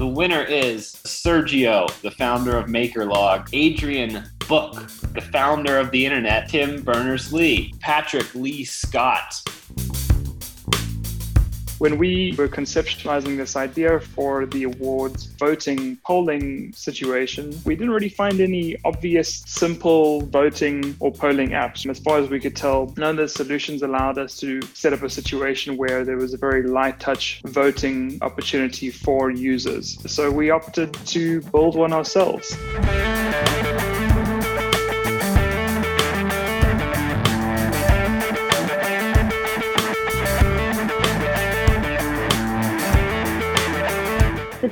The winner is Sergio, the founder of MakerLog, Adrien Book, the founder of the internet, Tim Berners Lee, Patrick Lee Scott, when we were conceptualizing this idea for the awards voting polling situation, we didn't really find any obvious simple voting or polling apps. As far as we could tell, none of the solutions allowed us to set up a situation where there was a very light touch voting opportunity for users. So we opted to build one ourselves.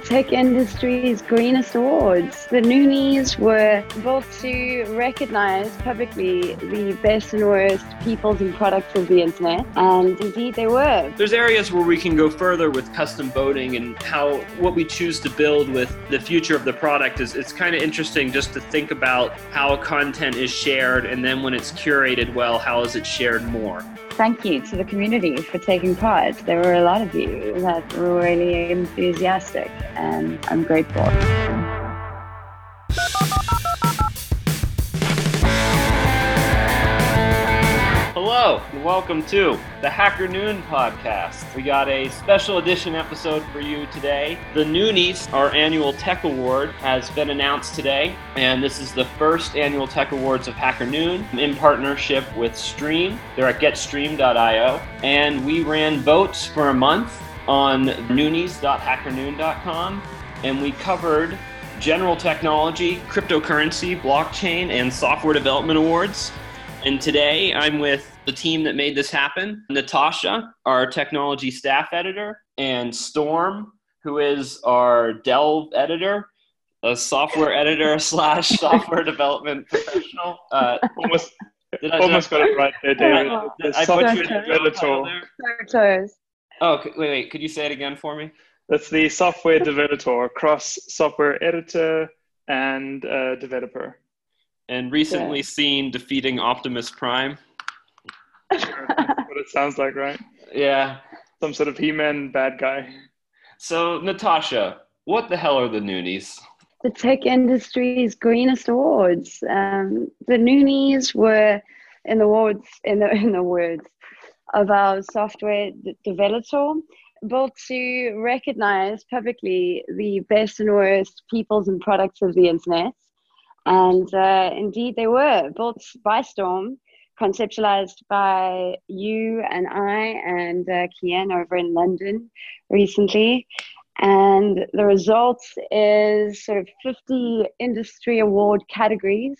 Tech industry's greenest awards. The Noonies were built to recognize publicly the best and worst peoples and products of the internet, and indeed they were. There's areas where we can go further with custom voting and how what we choose to build with the future of the product is it's kind of interesting just to think about how content is shared and then when it's curated well, how is it shared more? Thank you to the community for taking part. There were a lot of you that were really enthusiastic, and I'm grateful. Hello, and welcome to the Hacker Noon podcast. We got a special edition episode for you today. The Noonies, our annual tech award, has been announced today, and this is the first annual tech awards of Hacker Noon in partnership with Stream. They're at getstream.io, and we ran votes for a month on noonies.hackernoon.com, and we covered general technology, cryptocurrency, blockchain, and software development awards. And today I'm with the team that made this happen Natasha, our technology staff editor, and Storm, who is our Delve editor, a software editor slash software development professional. Uh, almost almost got it right there, David. The I software developer. Oh, wait, wait. Could you say it again for me? That's the software developer, cross software editor and uh, developer. And recently yeah. seen defeating Optimus Prime what it sounds like, right? Yeah. Some sort of He-Man bad guy. So, Natasha, what the hell are the Noonies? The tech industry's greenest awards. Um, the Noonies were in the awards in the in the words of our software developer built to recognize publicly the best and worst peoples and products of the internet. And uh, indeed, they were built by Storm conceptualized by you and I and uh, Kian over in London recently. And the result is sort of 50 industry award categories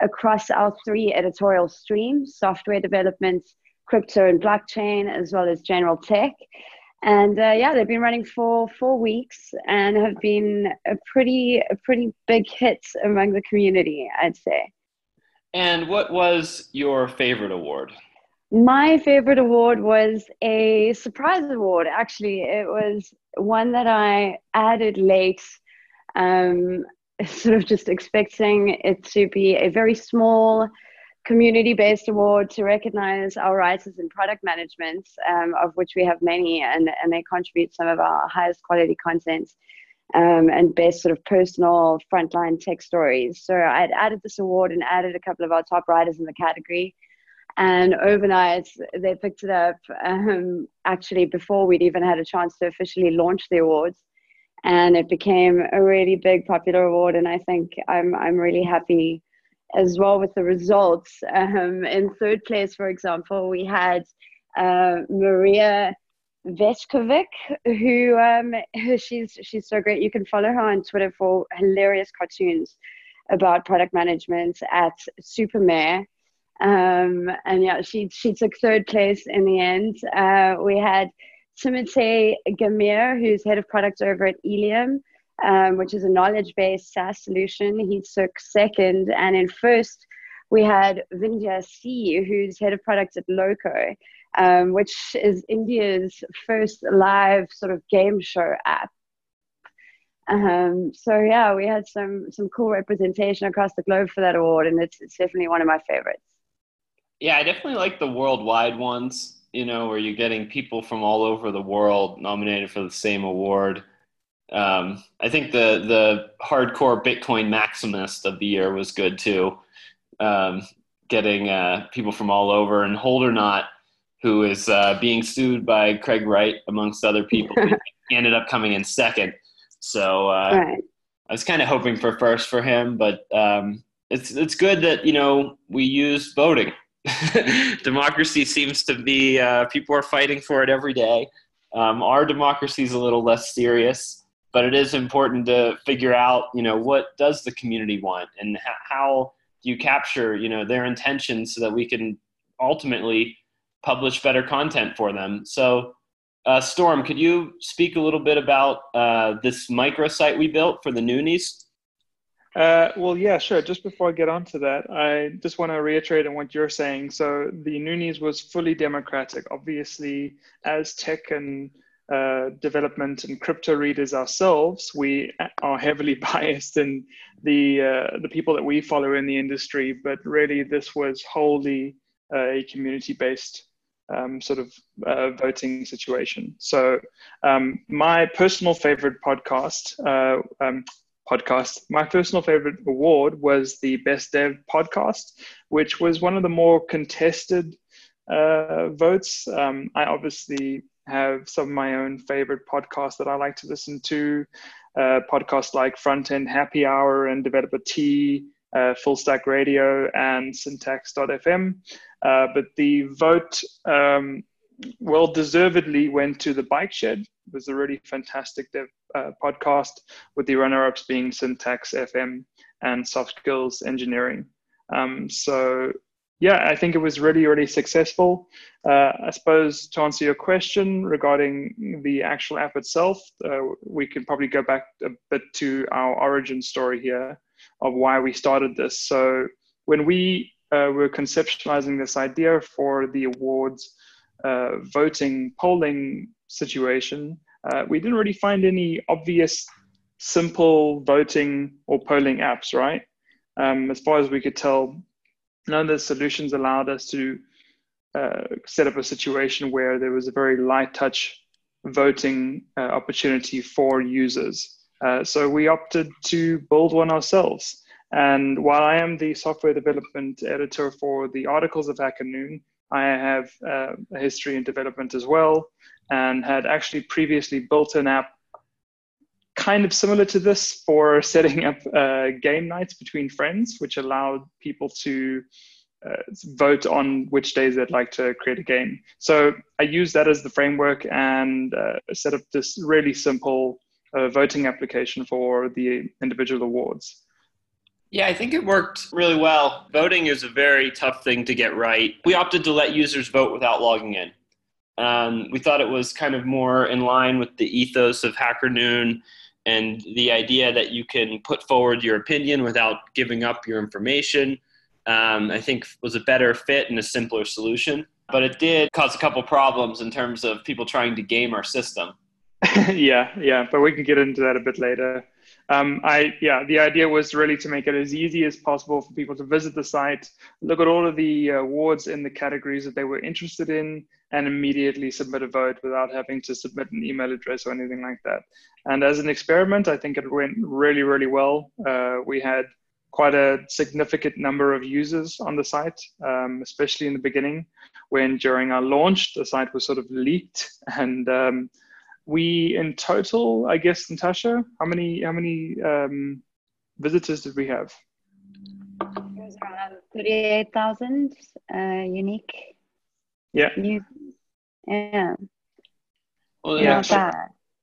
across our three editorial streams software development, crypto and blockchain, as well as general tech. And uh, yeah, they've been running for four weeks and have been a pretty, a pretty big hit among the community, I'd say. And what was your favorite award? My favorite award was a surprise award, actually. It was one that I added late, um, sort of just expecting it to be a very small community based award to recognize our writers in product management, um, of which we have many, and, and they contribute some of our highest quality content um, and best sort of personal frontline tech stories. So I'd added this award and added a couple of our top writers in the category. And overnight, they picked it up um, actually before we'd even had a chance to officially launch the awards. And it became a really big popular award. And I think I'm, I'm really happy as well with the results. Um, in third place, for example, we had uh, Maria Veshkovic, who um, she's she's so great. You can follow her on Twitter for hilarious cartoons about product management at Supermare. Um, and yeah, she she took third place in the end. Uh, we had Timothy Gamir, who's head of product over at Elium, um, which is a knowledge-based SaaS solution. He took second, and in first we had Vindhya C, who's head of product at Loco um, which is India's first live sort of game show app. Um, so yeah, we had some some cool representation across the globe for that award, and it's, it's definitely one of my favorites. Yeah, I definitely like the worldwide ones. You know, where you're getting people from all over the world nominated for the same award. Um, I think the the hardcore Bitcoin maximist of the year was good too. Um, getting uh, people from all over, and Hodlonaut, who is uh, being sued by Craig Wright amongst other people, ended up coming in second. So uh, right. I was kind of hoping for first for him, but um, it's it's good that you know we use voting. Democracy seems to be uh, people are fighting for it every day. Um, our democracy is a little less serious, but it is important to figure out you know what does the community want and how do you capture you know their intentions so that we can ultimately publish better content for them. So uh, Storm, could you speak a little bit about uh, this microsite we built for the Noonies? Uh, well, yeah, sure. Just before I get on to that, I just want to reiterate on what you're saying. So the Noonies was fully democratic. Obviously, as tech and uh, development and crypto readers ourselves, we are heavily biased in the uh, the people that we follow in the industry. But really, this was wholly uh, a community-based um, sort of uh, voting situation. So, um, my personal favorite podcast, uh, um, podcast, my personal favorite award was the Best Dev podcast, which was one of the more contested votes. Um, I obviously have some of my own favorite podcasts that I like to listen to. Uh, podcasts like Front End Happy Hour and Developer Tea, uh, Full Stack Radio, and Syntax.fm. Uh, but the vote, um, well deservedly, went to the Bike Shed. It was a really fantastic dev, uh, podcast, with the runner ups being Syntax FM and Soft Skills Engineering. Um, so, yeah, I think it was really, really successful. Uh, I suppose to answer your question regarding the actual app itself, uh, we can probably go back a bit to our origin story here of why we started this. So, when we uh, we're conceptualizing this idea for the awards uh, voting polling situation, uh, we didn't really find any obvious simple voting or polling apps, right? Um, as far as we could tell, none of the solutions allowed us to uh, set up a situation where there was a very light touch voting uh, opportunity for users. Uh, so we opted to build one ourselves. And while I am the software development editor for the articles of Hacker Noon, I have uh, a history in development as well and had actually previously built an app kind of similar to this for setting up uh, game nights between friends, which allowed people to uh, vote on which days they'd like to create a game. So I used that as the framework and uh, set up this really simple uh, voting application for the individual awards. Yeah, I think it worked really well. Voting is a very tough thing to get right. We opted to let users vote without logging in. Um, we thought it was kind of more in line with the ethos of Hacker Noon and the idea that you can put forward your opinion without giving up your information. Um, I think was a better fit and a simpler solution. But it did cause a couple problems in terms of people trying to game our system. yeah, yeah, but we can get into that a bit later. Um, I yeah, the idea was really to make it as easy as possible for people to visit the site, look at all of the awards in the categories that they were interested in, and immediately submit a vote without having to submit an email address or anything like that. And as an experiment, I think it went really, really well. Uh, we had quite a significant number of users on the site, um, especially in the beginning, when during our launch the site was sort of leaked and um, we in total, I guess, Natasha, how many how many um, visitors did we have? It was around thirty-eight thousand uh, unique. Yeah. Yeah. Well, yeah.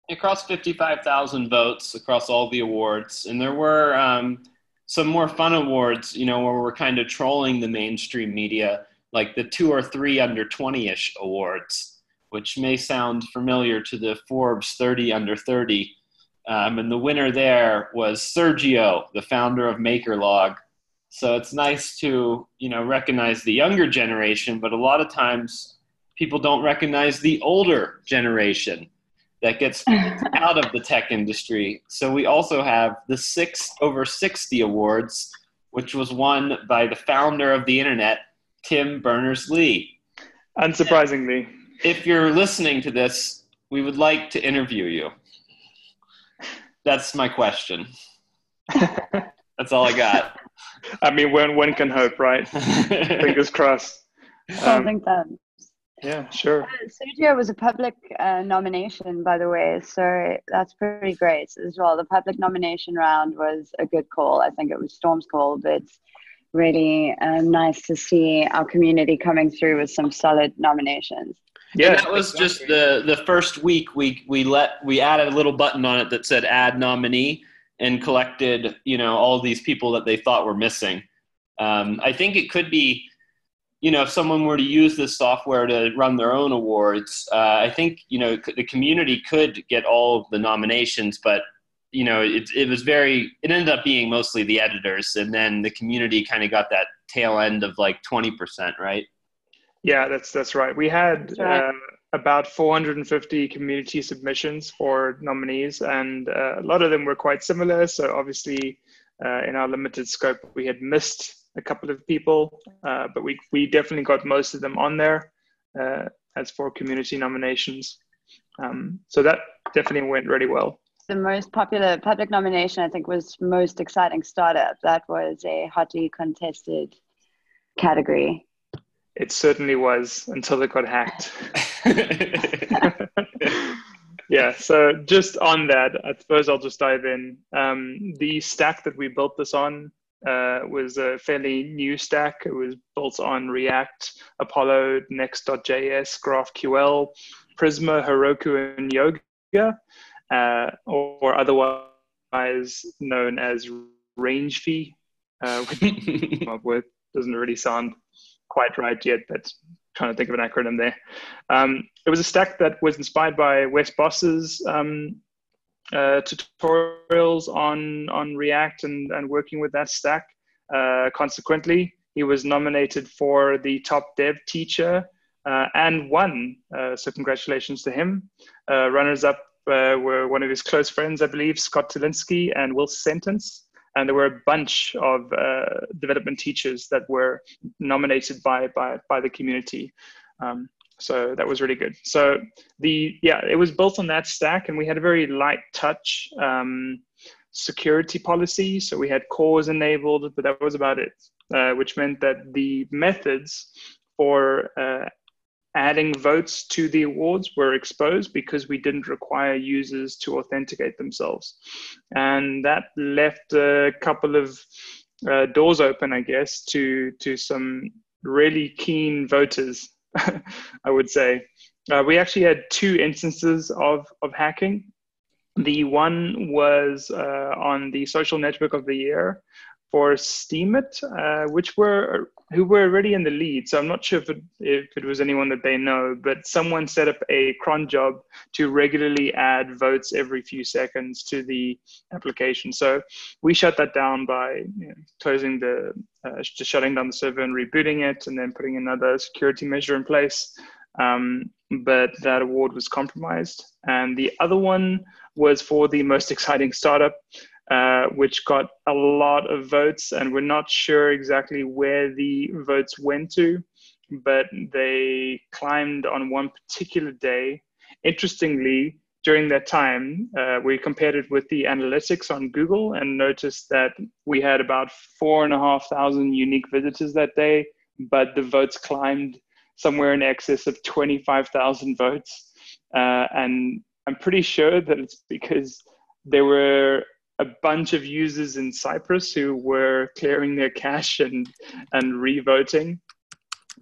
Across fifty-five thousand votes across all the awards, and there were um, some more fun awards. You know, where we're kind of trolling the mainstream media, like the two or three under twenty-ish awards which may sound familiar to the Forbes 30 under 30. Um, and the winner there was Sergio, the founder of MakerLog. So it's nice to you know recognize the younger generation, but a lot of times people don't recognize the older generation that gets out of the tech industry. So we also have the six over 60 awards, which was won by the founder of the internet, Tim Berners Lee. Unsurprisingly if you're listening to this, we would like to interview you. that's my question. that's all I got. I mean, when one can hope, right? Fingers crossed. Something um, Yeah, sure. Uh, Sergio was a public uh, nomination, by the way, so that's pretty great as well. The public nomination round was a good call. I think it was Storm's call, but it's really um, nice to see our community coming through with some solid nominations. Yeah, and that was just the the first week we we let we added a little button on it that said add nominee and collected you know all these people that they thought were missing. Um, I think it could be you know, if someone were to use this software to run their own awards, uh, I think you know the community could get all of the nominations, but you know, it it was very. It ended up being mostly the editors, and then the community kind of got that tail end of like twenty percent, right? Yeah, that's that's right. We had right. Uh, about 450 community submissions for nominees, and uh, a lot of them were quite similar. So obviously, uh, in our limited scope, we had missed a couple of people, uh, but we, we definitely got most of them on there uh, as for community nominations. Um, so that definitely went really well. The most popular public nomination, I think, was most exciting startup. That was a hotly contested category. It certainly was until it got hacked. yeah, so just on that, I suppose I'll just dive in. Um, the stack that we built this on uh, was a fairly new stack. It was built on React, Apollo, Next.js, GraphQL, Prisma, Heroku, and Yoga, uh, or otherwise known as Rangefy. Uh, which doesn't really sound quite right yet, but trying to think of an acronym there. Um, it was a stack that was inspired by Wes Bos's um, uh, tutorials on on React and, and working with that stack. Uh, consequently, he was nominated for the top dev teacher uh, and won. Uh, so congratulations to him. Uh, runners up uh, were one of his close friends, I believe, Scott Tolinski and Will Sentance. And there were a bunch of development teachers that were nominated by by by the community. Um, so that was really good. So the yeah, it was built on that stack, and we had a very light touch um, security policy. So we had CORS enabled, but that was about it. Uh, which meant that the methods for uh, adding votes to the awards were exposed because we didn't require users to authenticate themselves, and that left a couple of uh, doors open, I guess, to to some really keen voters I would say. Uh, we actually had two instances of, of hacking. The one was uh, on the social network of the year for Steemit, uh, which were who were already in the lead. So I'm not sure if it, if it was anyone that they know, but someone set up a cron job to regularly add votes every few seconds to the application. So we shut that down by you know, closing the, uh, just shutting down the server and rebooting it, and then putting another security measure in place. Um, but that award was compromised. And the other one was for the most exciting startup. Uh, which got a lot of votes, and we're not sure exactly where the votes went to, but they climbed on one particular day. Interestingly, during that time, uh, we compared it with the analytics on Google and noticed that we had about four and a half thousand unique visitors that day, but the votes climbed somewhere in excess of 25,000 votes. Uh, and I'm pretty sure that it's because there were a bunch of users in Cyprus who were clearing their cache and and revoting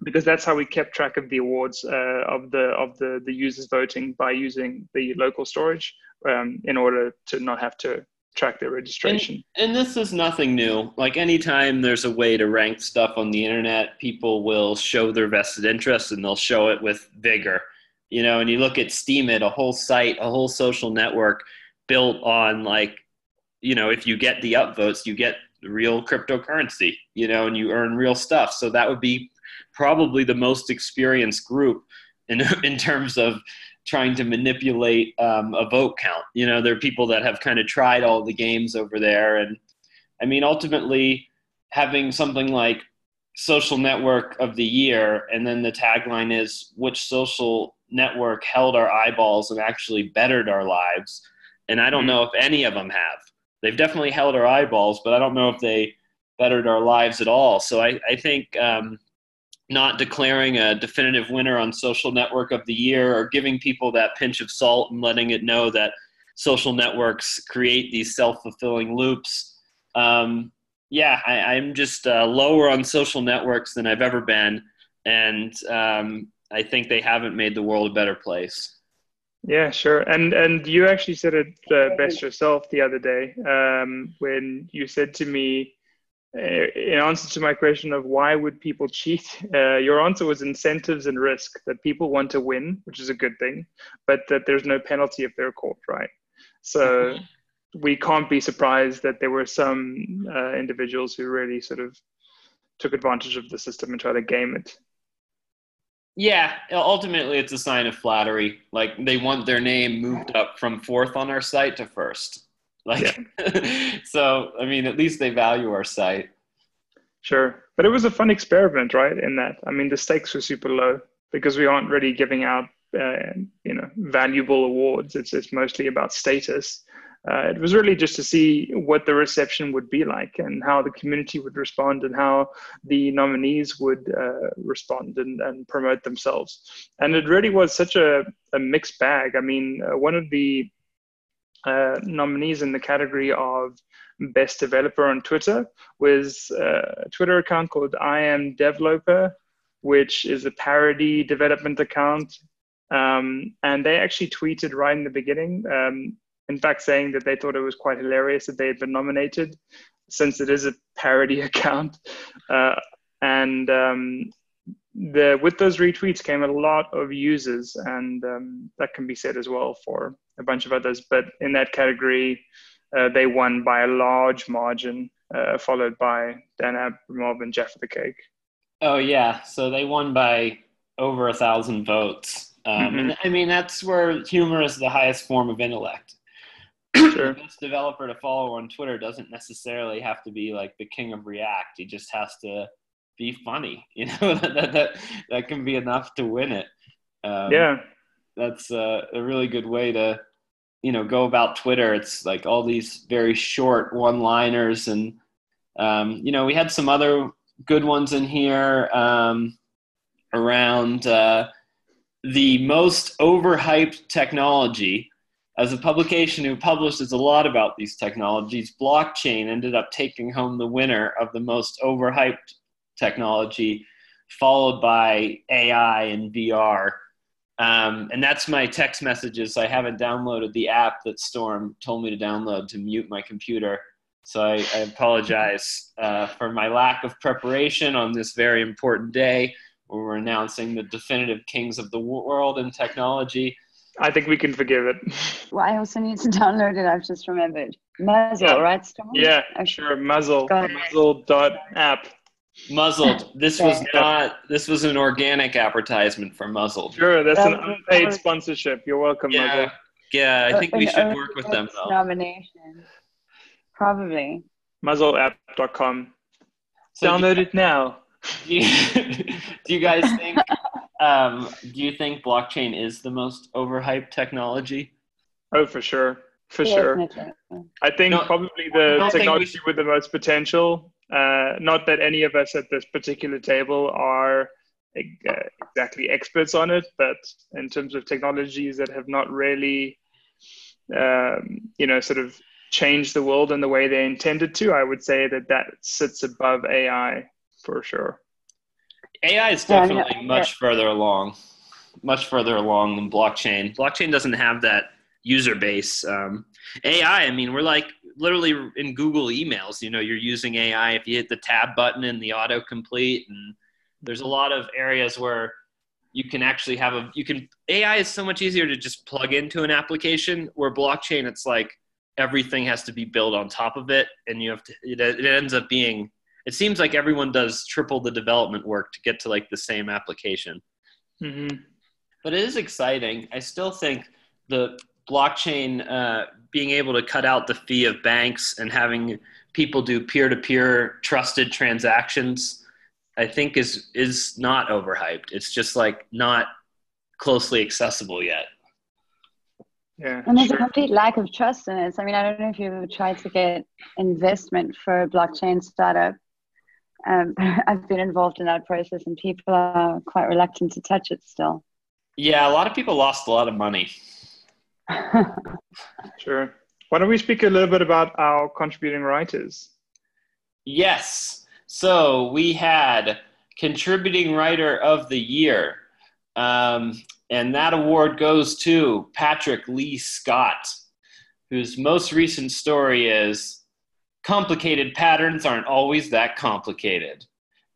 because that's how we kept track of the awards uh, of the of the the users voting by using the local storage um, in order to not have to track their registration. And, and, this is nothing new. Like anytime there's a way to rank stuff on the internet, people will show their vested interest and they'll show it with vigor. You know, and you look at Steemit, a whole site, a whole social network built on like you know, if you get the upvotes, you get real cryptocurrency, you know, and you earn real stuff. So that would be probably the most experienced group in in terms of trying to manipulate um, a vote count. You know, there are people that have kind of tried all the games over there, and I mean, ultimately, having something like social network of the year, and then the tagline is which social network held our eyeballs and actually bettered our lives and I don't Mm. know if any of them have. They've definitely held our eyeballs, but I don't know if they bettered our lives at all. So I, I think um, not declaring a definitive winner on social network of the year or giving people that pinch of salt and letting it know that social networks create these self-fulfilling loops. Um, yeah, I, I'm just uh, lower on social networks than I've ever been, and um, I think they haven't made the world a better place. Yeah, sure. And and you actually said it uh, best yourself the other day um, when you said to me, uh, in answer to my question of why would people cheat, uh, your answer was incentives and risk. That people want to win, which is a good thing, but that there's no penalty if they're caught, right? So we can't be surprised that there were some uh, individuals who really sort of took advantage of the system and tried to game it. Yeah, ultimately, it's a sign of flattery. Like they want their name moved up from fourth on our site to first. Like, so I mean, at least they value our site. Sure. But it was a fun experiment, right? In that, I mean, the stakes were super low because we aren't really giving out, uh, you know, valuable awards. It's it's mostly about status. Uh, it was really just to see what the reception would be like and how the community would respond and how the nominees would uh, respond and, and promote themselves. And it really was such a, a mixed bag. I mean, uh, one of the uh, nominees in the category of best developer on Twitter was uh, a Twitter account called I am Developer, which is a parody development account. Um, and they actually tweeted right in the beginning, um, in fact, saying that they thought it was quite hilarious that they had been nominated, since it is a parody account. Uh, and um, the with those retweets came a lot of users, and um, that can be said as well for a bunch of others. But in that category, uh, they won by a large margin, uh, followed by Dan Abramov and Jeff the Cake. Oh yeah, so they won by over a thousand votes. Um, Mhm. And I mean, that's where humor is the highest form of intellect. Sure. The best developer to follow on Twitter doesn't necessarily have to be like the king of React. He just has to be funny. You know that that that, that can be enough to win it. Um, yeah. that's uh, a really good way to you know go about twitter it's like all these very short one liners and um, you know we had some other good ones in here um, around uh, the most overhyped technology as a publication who publishes a lot about these technologies blockchain ended up taking home the winner of the most overhyped technology followed by ai and vr um, and that's my text messages. I haven't downloaded the app that Storm told me to download to mute my computer. So I, I apologize uh, for my lack of preparation on this very important day where we're announcing the definitive kings of the world in technology. I think we can forgive it. Well, I also need to download it. I've just remembered. Muzzle, Yeah. right, Storm? Yeah, Okay. sure. Muzzle. Got. Muzzle dot app. Muzzled. This was not. This was an organic advertisement for Muzzled. Sure, that's an That was- unpaid was- sponsorship. You're welcome, Yeah, Muzzle. yeah. I think we should work with them Open though. Nomination. Probably. Muzzleapp.com. So do- Download it now. do you, do you guys think um, do you think blockchain is the most overhyped technology Oh, for sure. For sure. I think No, probably the don't think we technology should- with the most potential. Uh, not that any of us at this particular table are uh, exactly experts on it, but in terms of technologies that have not really, um, you know, sort of changed the world in the way they intended to, I would say that that sits above AI for sure. AI is Yeah, definitely much further along, much further along than blockchain. Blockchain doesn't have that user base. Um, AI, I mean, we're like literally in Google emails. You know, you're using AI if you hit the tab button and the autocomplete, and there's a lot of areas where you can actually have a you can AI is so much easier to just plug into an application. Where blockchain, it's like everything has to be built on top of it, and you have to. It, it ends up being it seems like everyone does triple the development work to get to like the same application hmm but it is exciting i still think the blockchain uh, being able to cut out the fee of banks and having people do peer-to-peer trusted transactions i think is is not overhyped it's just like not closely accessible yet Yeah. And there's sure. a complete lack of trust in it. I mean, I don't know if you've ever tried to get investment for a blockchain startup. Um, I've been involved in that process, and people are quite reluctant to touch it still. Yeah, a lot of people lost a lot of money. Sure. Why don't we speak a little bit about our contributing writers? Yes. So we had contributing writer of the year. Um, and that award goes to Patrick Lee Scott, whose most recent story is Complicated Patterns Aren't Always That Complicated.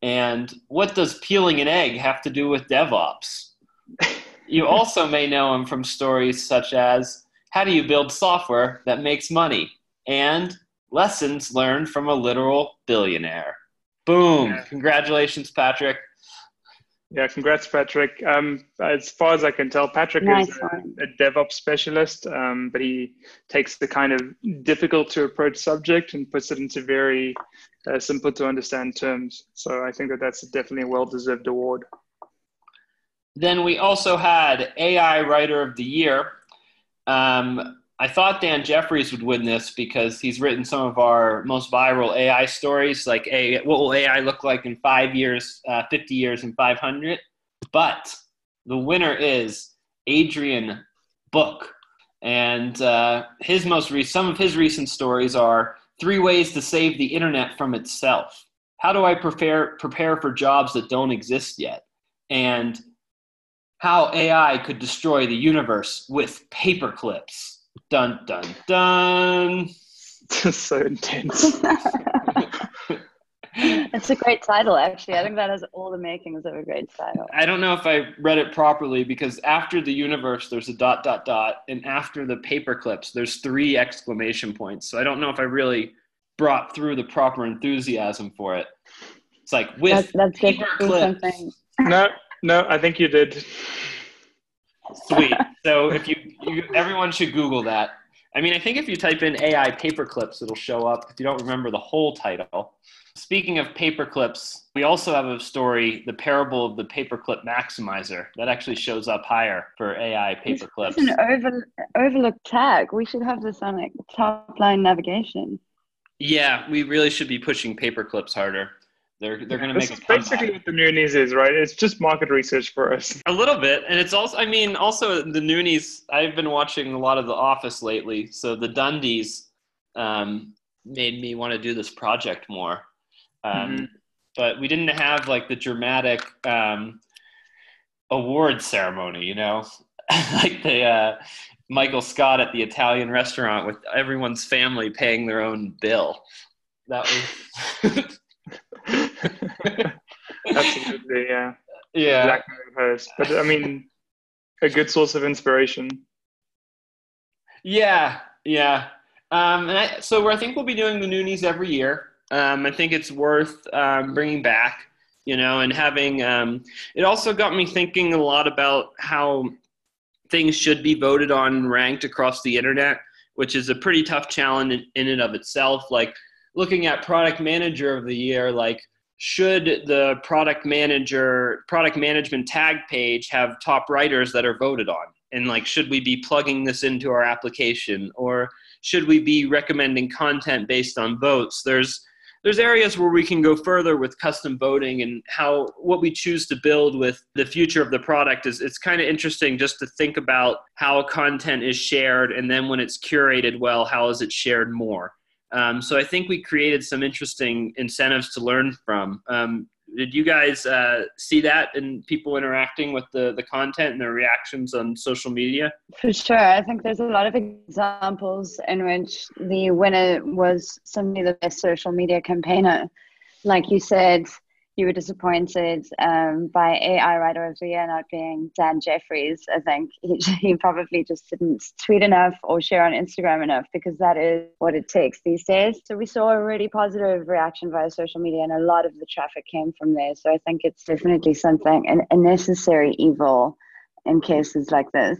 And what does peeling an egg have to do with DevOps? You also may know him from stories such as How do you build software that makes money? and Lessons learned from a literal billionaire. Boom. Congratulations, Patrick. Yeah, congrats, Patrick. Um, as far as I can tell, Patrick Nice is a, a DevOps specialist, um, but he takes the kind of difficult to approach subject and puts it into very uh, simple to understand terms. So I think that that's definitely a well deserved award. Then we also had AI Writer of the Year. Um, I thought Dan Jeffries would win this because he's written some of our most viral AI stories, like a, what will AI look like in five years, uh, 50 years, and 500. But the winner is Adrien Book. And uh, his most re- some of his recent stories are three ways to save the internet from itself. How do I prepare prepare for jobs that don't exist yet? And how AI could destroy the universe with paper clips. Dun dun dun. so intense. it's a great title, actually. I think that has all the makings of a great title. I don't know if I read it properly because after the universe there's a dot dot dot, and after the paper clips there's three exclamation points. So I don't know if I really brought through the proper enthusiasm for it. It's like with That's, that's paper clips. something. no, no, I think you did. Sweet. So if you, you, everyone should Google that. I mean, I think if you type in AI paperclips, it'll show up if you don't remember the whole title. Speaking of paperclips, we also have a story, the parable of the paperclip maximizer, that actually shows up higher for AI paperclips. It's an over, overlooked tag. We should have this on like top line navigation. Yeah, we really should be pushing paperclips harder. They're they're going to This make is basically what the Noonies is, right? It's just market research for us. A little bit, and it's also. I mean, also the Noonies. I've been watching a lot of The Office lately, so the Dundies um, made me want to do this project more. Um, Mhm. But we didn't have like the dramatic um, award ceremony, you know, like the uh, Michael Scott at the Italian restaurant with everyone's family paying their own bill. That was. Absolutely, yeah. yeah. Mirror host. But I mean, a good source of inspiration. Yeah, yeah. Um, and I, so I think we'll be doing the Noonies every year. Um, I think it's worth um, bringing back, you know, and having. Um, it also got me thinking a lot about how things should be voted on and ranked across the internet, which is a pretty tough challenge in, in and of itself. Like looking at product manager of the year, like should the product manager product management tag page have top writers that are voted on? And like should we be plugging this into our application? Or should we be recommending content based on votes? There's there's areas where we can go further with custom voting and how what we choose to build with the future of the product is it's kind of interesting just to think about how content is shared and then when it's curated well how is it shared more um, so I think we created some interesting incentives to learn from. Um, did you guys uh, see that in people interacting with the, the content and their reactions on social media? For sure. I think there's a lot of examples in which the winner was somebody the best social media campaigner. Like you said, you were disappointed um, by AI Writer of the Year not being Dan Jeffries. I think he, he probably just didn't tweet enough or share on Instagram enough because that is what it takes these days. So we saw a really positive reaction via social media, and a lot of the traffic came from there. So I think it's definitely something, an, a necessary evil in cases like this.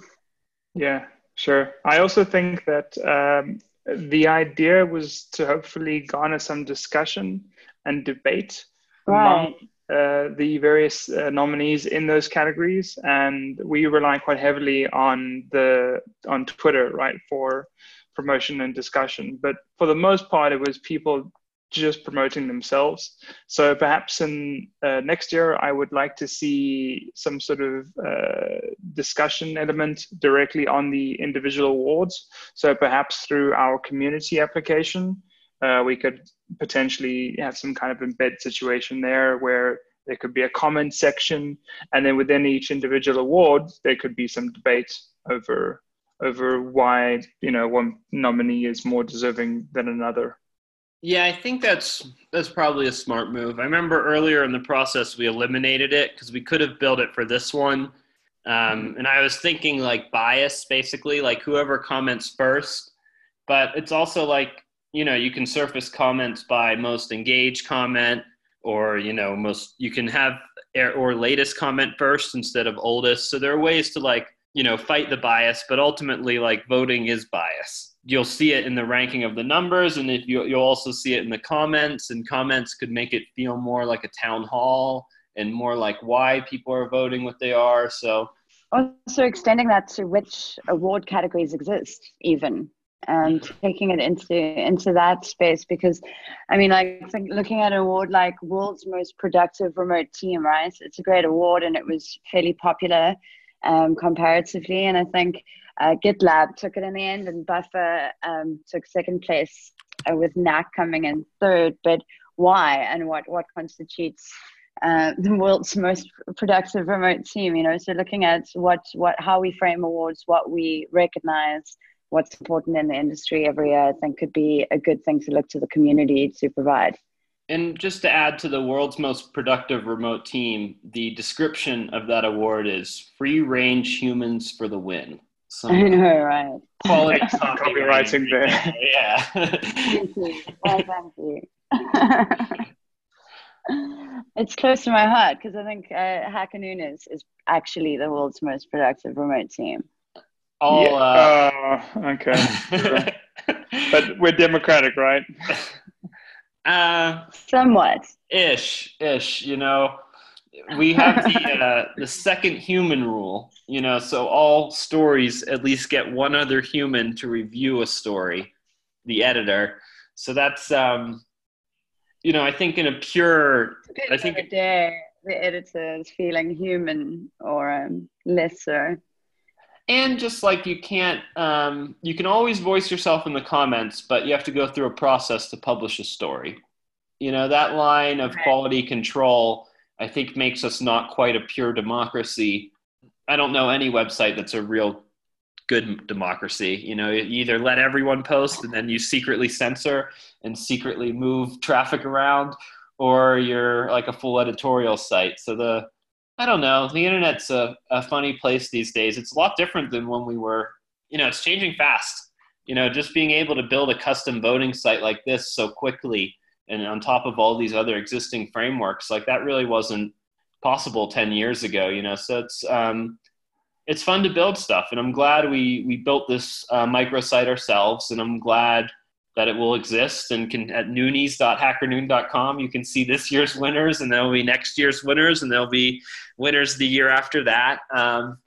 Yeah, sure. I also think that um, the idea was to hopefully garner some discussion and debate Right. among uh, the various uh, nominees in those categories, and we rely quite heavily on the on Twitter, right, for promotion and discussion. But for the most part, it was people just promoting themselves. So perhaps in uh, next year, I would like to see some sort of uh, discussion element directly on the individual awards. So perhaps through our community application, uh, we could potentially have some kind of embed situation there where there could be a comment section, and then within each individual award, there could be some debate over over why you know one nominee is more deserving than another. Yeah, I think that's that's probably a smart move. I remember earlier in the process we eliminated it because we could have built it for this one, um, and I was thinking like bias, basically, like whoever comments first. But it's also like you know you can surface comments by most engaged comment, or you know most you can have or latest comment first instead of oldest. So there are ways to like you know fight the bias, but ultimately like voting is bias. You'll see it in the ranking of the numbers and if you, you'll also see it in the comments and comments could make it feel more like a town hall and more like why people are voting what they are. So also extending that to which award categories exist even and taking it into into that space because i mean like looking at an award like world's most productive remote team right it's a great award and it was fairly popular um, comparatively and i think uh, GitLab took it in the end, and Buffer um, took second place uh, with Knack coming in third. But why and what what constitutes uh, the world's most productive remote team? You know, so looking at what what how we frame awards, what we recognize, what's important in the industry every year, I think could be a good thing to look to the community to provide. And just to add to the world's most productive remote team, the description of that award is free range humans for the win. Some I know, right? Quality copywriting there. Yeah. thank you. Well, thank you. it's close to my heart because I think uh, Hacker Noon is, is actually the world's most productive remote team. All, yeah. uh, uh, okay. but we're democratic, right? Uh, Somewhat. Ish, ish. You know, we have the uh, the second human rule. You know, so all stories at least get one other human to review a story, the editor. So that's um, you know, I think in a pure, I think the day the editor is feeling human or um, lesser. And just like you can't, um, you can always voice yourself in the comments, but you have to go through a process to publish a story. You know, that line of quality control I think makes us not quite a pure democracy. I don't know any website that's a real good democracy. You know, you either let everyone post and then you secretly censor and secretly move traffic around, or you're like a full editorial site. So the I don't know. The internet's a, a funny place these days. It's a lot different than when we were, you know, it's changing fast. You know, just being able to build a custom voting site like this so quickly and on top of all these other existing frameworks like that really wasn't possible 10 years ago you know so it's um, it's fun to build stuff and i'm glad we we built this uh, microsite ourselves and i'm glad that it will exist and can at noonies.hackernoon.com you can see this year's winners and there'll be next year's winners and there'll be winners the year after that um,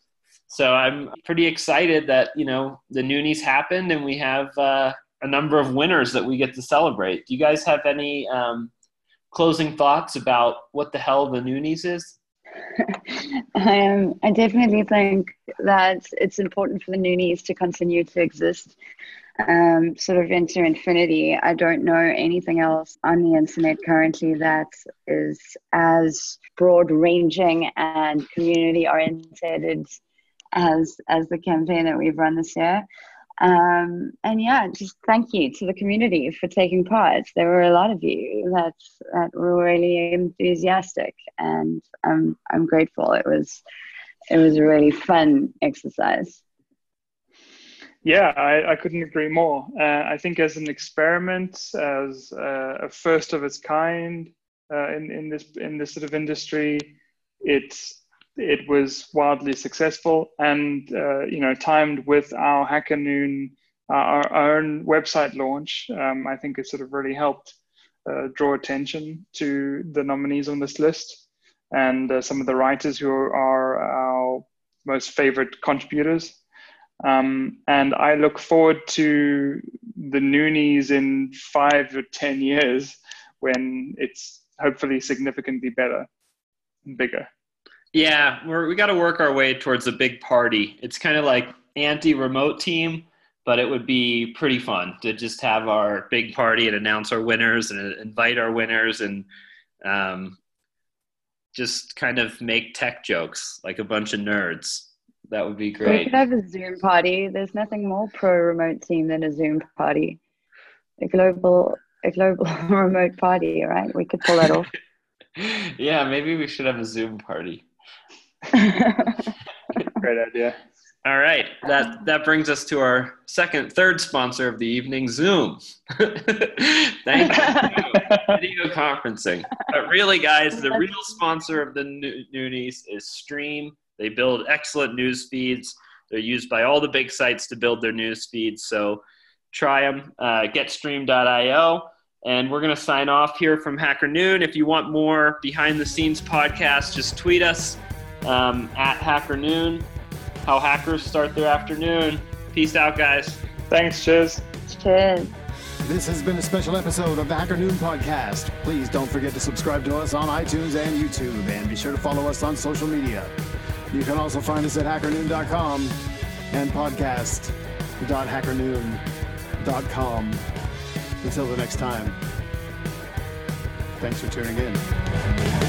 so i'm pretty excited that you know the noonies happened and we have uh, a number of winners that we get to celebrate. Do you guys have any um, closing thoughts about what the hell the Noonies is? Um, I definitely think that it's important for the Noonies to continue to exist, um, sort of into infinity. I don't know anything else on the internet currently that is as broad ranging and community oriented as as the campaign that we've run this year. Um, and yeah, just thank you to the community for taking part. There were a lot of you that that were really enthusiastic, and I'm I'm grateful. It was it was a really fun exercise. Yeah, I, I couldn't agree more. Uh, I think as an experiment, as uh, a first of its kind uh, in in this in this sort of industry, it's it was wildly successful and uh, you know timed with our hacker noon uh, our, own website launch um, i think it sort of really helped uh, draw attention to the nominees on this list and some of the writers who are our most favorite contributors. Um, and I look forward to the Noonies in five or 10 years when it's hopefully significantly better and bigger. Yeah, we're, we got to work our way towards a big party. It's kind of like anti remote team, but it would be pretty fun to just have our big party and announce our winners and invite our winners and um, just kind of make tech jokes like a bunch of nerds. That would be great. We could have a Zoom party. There's nothing more pro remote team than a Zoom party. A global a global remote party, right? We could pull that off. yeah, maybe we should have a Zoom party. Great idea. All right, that that brings us to our second, third sponsor of the evening, Zoom. Thank you, video conferencing. But really, guys, the real sponsor of the Noonies is Stream. They build excellent news feeds. They're used by all the big sites to build their news feeds. So try them. Uh, getstream.io. And we're going to sign off here from Hacker Noon. If you want more behind the scenes podcasts, just tweet us um, at Hacker Noon. How hackers start their afternoon. Peace out, guys. Thanks. Cheers. Cheers. This has been a special episode of the Hacker Noon podcast. Please don't forget to subscribe to us on iTunes and YouTube, and be sure to follow us on social media. You can also find us at hackernoon.com and podcast.hackernoon.com. Until the next time, thanks for tuning in.